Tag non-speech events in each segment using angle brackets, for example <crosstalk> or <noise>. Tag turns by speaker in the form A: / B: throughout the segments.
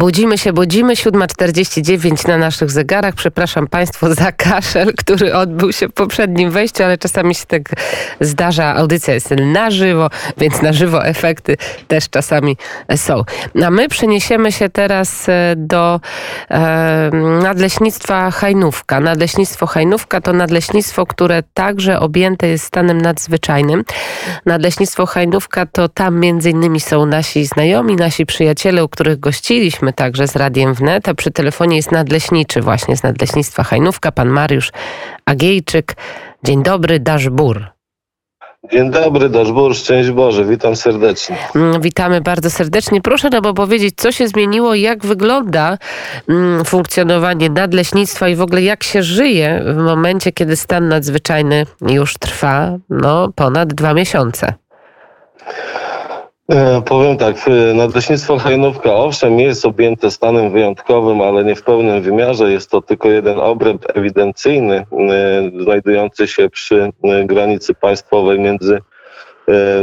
A: Budzimy się, budzimy, 7.49 na naszych zegarach. Przepraszam Państwa za kaszel, który odbył się w poprzednim wejściu, ale czasami się tak zdarza. Audycja jest na żywo, więc na żywo efekty też czasami są. A my przeniesiemy się teraz e, do e, Nadleśnictwa Hajnówka. Nadleśnictwo Hajnówka to nadleśnictwo, które także objęte jest stanem nadzwyczajnym. Nadleśnictwo Hajnówka to tam między innymi są nasi znajomi, nasi przyjaciele, u których gościliśmy także z Radiem Wnet, a przy telefonie jest nadleśniczy właśnie z Nadleśnictwa Hajnówka, pan Mariusz Agiejczyk. Dzień dobry, Daszbur.
B: Dzień dobry, Daszbur, szczęść Boże, witam serdecznie.
A: Mm, witamy bardzo serdecznie. Proszę nam opowiedzieć, co się zmieniło, jak wygląda mm, funkcjonowanie nadleśnictwa i w ogóle jak się żyje w momencie, kiedy stan nadzwyczajny już trwa no, ponad dwa miesiące.
B: E, powiem tak, nadleśnictwo Hajnówka owszem jest objęte stanem wyjątkowym, ale nie w pełnym wymiarze. Jest to tylko jeden obręb ewidencyjny e, znajdujący się przy e, granicy państwowej między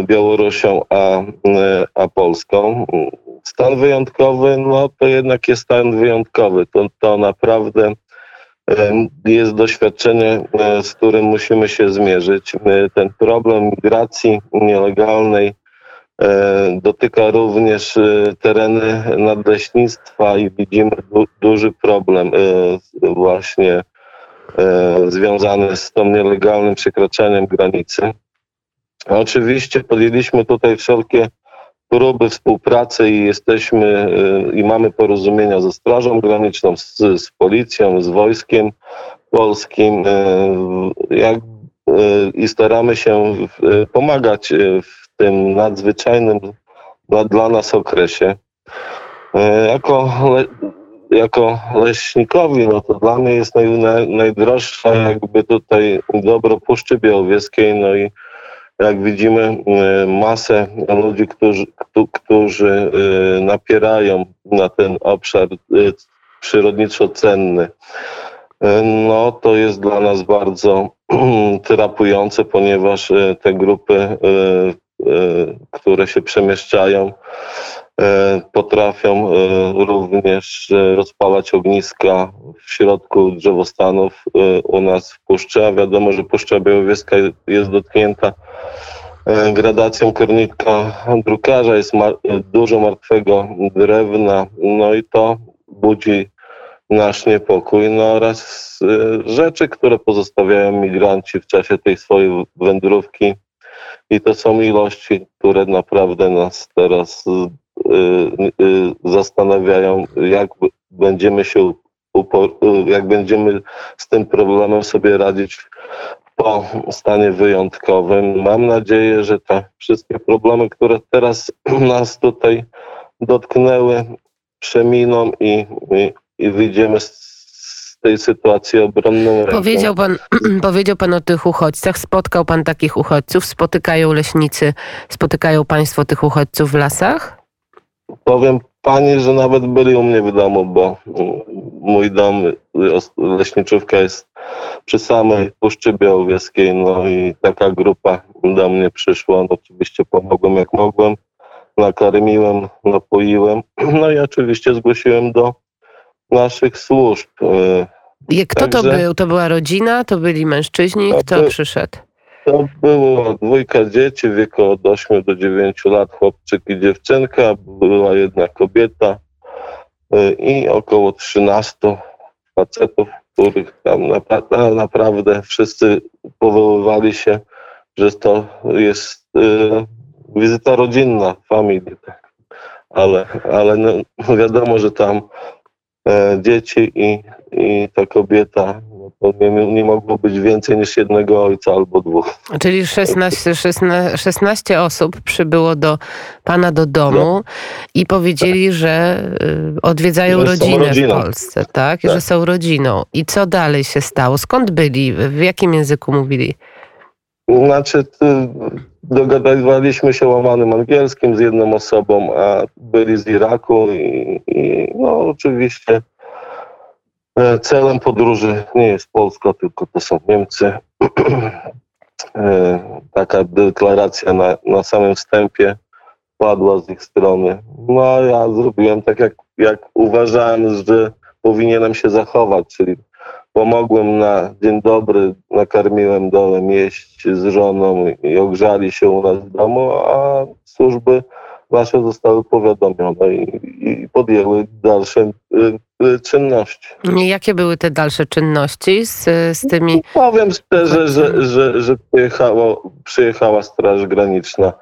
B: Białorusią a, a Polską. Stan wyjątkowy, no to jednak jest stan wyjątkowy. To, to naprawdę jest doświadczenie, z którym musimy się zmierzyć. Ten problem migracji nielegalnej E, dotyka również e, tereny nadleśnictwa i widzimy du duży problem e, właśnie związany z tą nielegalnym przekraczaniem granicy. Oczywiście podjęliśmy tutaj wszelkie próby współpracy i jesteśmy i mamy porozumienia ze Strażą Graniczną, z, z policją, z wojskiem polskim jak, i staramy się pomagać w tym nadzwyczajnym dla, dla nas okresie. E, jako, jako leśnikowi, no to dla mnie jest naj, naj, najdroższa jakby tutaj dobro Puszczy Białowieskiej, no i jak widzimy e, masę ludzi, którzy, którzy e, napierają na ten obszar przyrodniczo cenny. No to jest dla nas bardzo <clears throat> terapujące, ponieważ te grupy które się przemieszczają, e, potrafią e, również rozpalać ogniska w środku drzewostanów u nas w Puszczy, a wiadomo, że Puszcza Białowieska jest dotknięta gradacją kornitka drukarza, jest dużo martwego drewna, no i to budzi nasz niepokój, no oraz rzeczy, które pozostawiają migranci w czasie tej swojej wędrówki i to są ilości, które naprawdę nas teraz y, y, zastanawiają, jak będziemy się jak będziemy z tym problemem sobie radzić po stanie wyjątkowym. Mam nadzieję, że te wszystkie problemy, które teraz <clears throat> nas tutaj dotknęły, przeminą i, i, i wyjdziemy z tej sytuacji obronną.
A: Powiedział pan, <clears throat> powiedział pan o tych uchodźcach. Spotkał pan takich uchodźców? Spotykają leśnicy, spotykają państwo tych uchodźców w lasach?
B: Powiem pani, że nawet byli u mnie w domu, bo mój dom, leśniczówka jest przy samej Puszczy Białowieskiej, no i taka grupa do mnie przyszła. No, oczywiście pomogłem jak mogłem, nakarmiłem, napoiłem, <clears throat> no i oczywiście zgłosiłem do naszych służb.
A: I kto Także, to był? To była rodzina? To byli mężczyźni? To kto by, przyszedł?
B: To było dwójka dzieci w wieku od 8 do 9 lat, chłopczyk i dziewczynka. Była jedna kobieta y, i około 13 facetów, których tam naprawdę wszyscy powoływali się, że to jest y, wizyta rodzinna, familii. Tak. Ale, ale no, wiadomo, że tam dzieci i, i ta kobieta, no nie, mogło być więcej niż jednego ojca albo dwóch.
A: Czyli 16, 16, 16 osób przybyło do pana do domu no. i powiedzieli, tak. że y, odwiedzają że rodzinę w Polsce, tak? tak? Że są rodziną. I co dalej się stało? Skąd byli? W jakim języku mówili?
B: Znaczy, dogadywaliśmy się łamanym angielskim z jedną osobą, a byli z Iraku i, i no oczywiście e, celem podróży nie jest Polska, tylko to są Niemcy. <clears throat> E, taka deklaracja na, na samym wstępie padła z ich strony. No ja zrobiłem tak, jak, jak uważałem, że powinienem się zachować, czyli pomogłem na dzień dobry, nakarmiłem dołem jeść z żoną i ogrzali się u nas w domu, a służby nasze zostały powiadomione i, i podjęły dalsze y, y, czynności.
A: Jakie były te dalsze czynności z, z tymi?
B: Powiem szczerze, że, że, że przyjechało, przyjechała Straż Graniczna.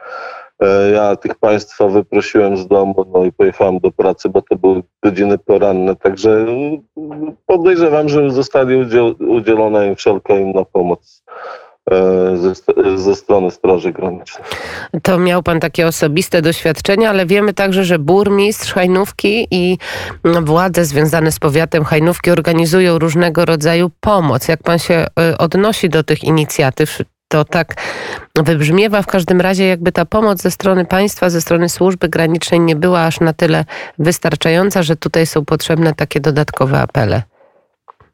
B: E, ja tych państwa wyprosiłem z domu no i pojechałem do pracy, bo to były godziny poranne, także mm, podejrzewam, że zostali udziel, udzielona im wszelka inna pomoc E, ze, ze, strony Straży Granicznej.
A: To miał pan takie osobiste doświadczenia, ale wiemy także, że burmistrz Hajnówki i władze związane z powiatem Hajnówki organizują różnego rodzaju pomoc. Jak pan się e, odnosi do tych inicjatyw? To tak wybrzmiewa w każdym razie, jakby ta pomoc ze strony państwa, ze strony służby granicznej nie była aż na tyle wystarczająca, że tutaj są potrzebne takie dodatkowe apele.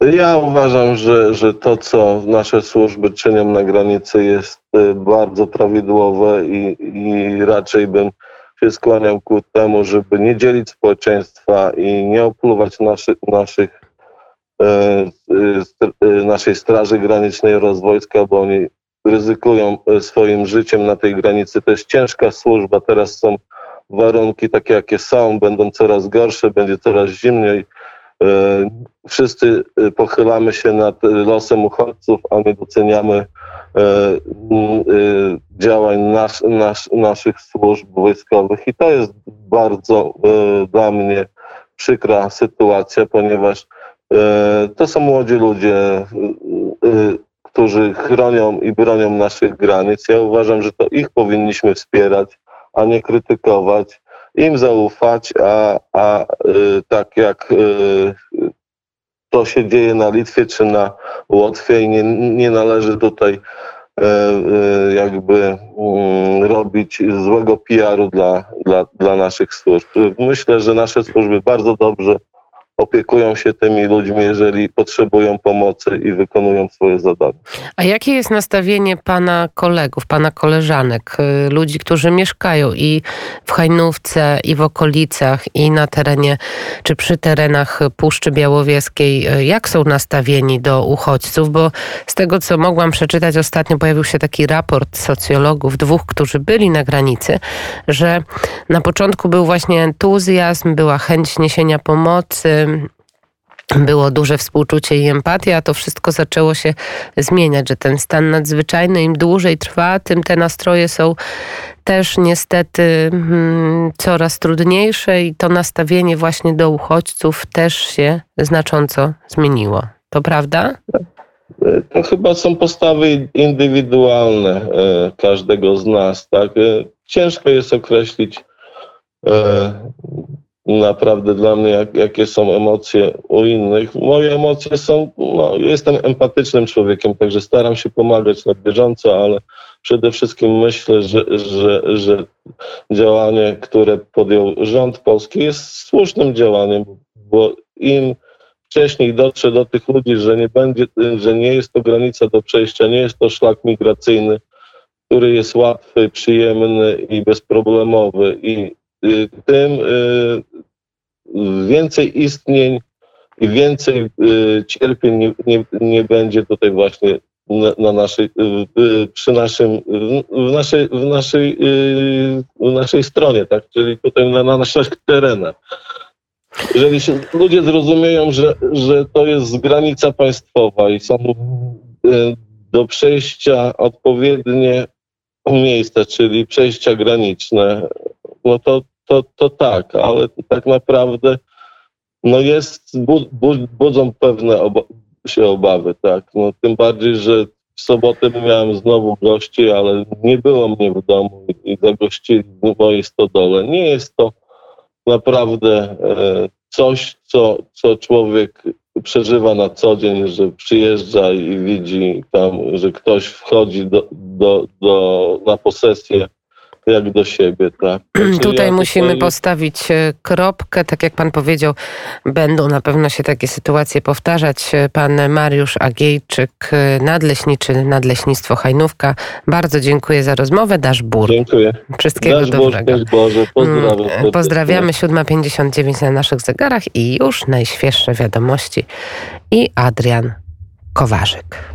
B: Ja uważam, że, że to, co nasze służby czynią na granicy, jest y, bardzo prawidłowe i, i raczej bym się skłaniał ku temu, żeby nie dzielić społeczeństwa i nie opluwać naszy, naszych, e, e, naszej Straży Granicznej oraz wojska, bo oni ryzykują swoim życiem na tej granicy. To jest ciężka służba. Teraz są warunki takie, jakie są, będą coraz gorsze, będzie coraz zimniej E, wszyscy e, pochylamy się nad losem uchodźców, a nie doceniamy e, działań nas, nas, naszych służb wojskowych. I to jest bardzo dla mnie przykra sytuacja, ponieważ to są młodzi ludzie, którzy chronią i bronią naszych granic. Ja uważam, że to ich powinniśmy wspierać, a nie krytykować im zaufać, a, a y, tak jak y, to się dzieje na Litwie czy na Łotwie i nie, nie należy tutaj y, jakby mm, robić złego PR-u dla, dla, dla naszych służb. Myślę, że nasze służby bardzo dobrze opiekują się tymi ludźmi, jeżeli potrzebują pomocy i wykonują swoje zadania.
A: A jakie jest nastawienie pana kolegów, pana koleżanek, y, ludzi, którzy mieszkają i w Hajnówce, i w okolicach, i na terenie, czy przy terenach Puszczy Białowieskiej? Y, jak są nastawieni do uchodźców? Bo z tego, co mogłam przeczytać ostatnio, pojawił się taki raport socjologów, dwóch, którzy byli na granicy, że na początku był właśnie entuzjazm, była chęć niesienia pomocy, było duże współczucie i empatia, to wszystko zaczęło się zmieniać, że ten stan nadzwyczajny im dłużej trwa, tym te nastroje są też niestety hmm, coraz trudniejsze i to nastawienie właśnie do uchodźców też się znacząco zmieniło. To prawda?
B: To chyba są postawy indywidualne e, każdego z nas. Tak? E, ciężko jest określić e, naprawdę dla mnie, jak, jakie są emocje u innych. Moje emocje są, no, jestem empatycznym człowiekiem, także staram się pomagać na bieżąco, ale przede wszystkim myślę, że, że, że działanie, które podjął rząd polski jest słusznym działaniem, bo im wcześniej dotrze do tych ludzi, że nie będzie, że nie jest to granica do przejścia, nie jest to szlak migracyjny, który jest łatwy, przyjemny i bezproblemowy i tym y, więcej istnień i więcej y, cierpień nie, nie, nie będzie tutaj właśnie na, na naszej, y, y, przy naszym, w naszej, w naszej, w naszej stronie, tak? czyli tutaj na, na naszych terenach. Jeżeli się ludzie zrozumieją, że, że to jest granica państwowa i są do przejścia odpowiednie miejsca, czyli przejścia graniczne, no to to, to tak, ale tak naprawdę no jest, bu, bu, budzą pewne oba, się obawy, tak. No, tym bardziej, że w sobotę miałem znowu gości, ale nie było mnie w domu i zagościli w mojej stodole. Nie jest to naprawdę e, coś, co, co człowiek przeżywa na co dzień, że przyjeżdża i widzi tam, że ktoś wchodzi do, do, do, na posesję jak do siebie, tak. <clears throat> Znaczy,
A: Tutaj
B: ja
A: musimy postawić e, kropkę. Tak jak pan powiedział, będą na pewno się takie sytuacje powtarzać. E, Pan Mariusz Agiejczyk, e, nadleśniczy Nadleśnictwo Hajnówka. Bardzo dziękuję za rozmowę. Dasz bur.
B: Dziękuję.
A: Wszystkiego
B: Dasz
A: dobrego.
B: szczęść Boże, pozdrawiam.
A: Mm. Pozdrawiamy 7.59 na naszych zegarach i już najświeższe wiadomości i Adrian Kowarzyk.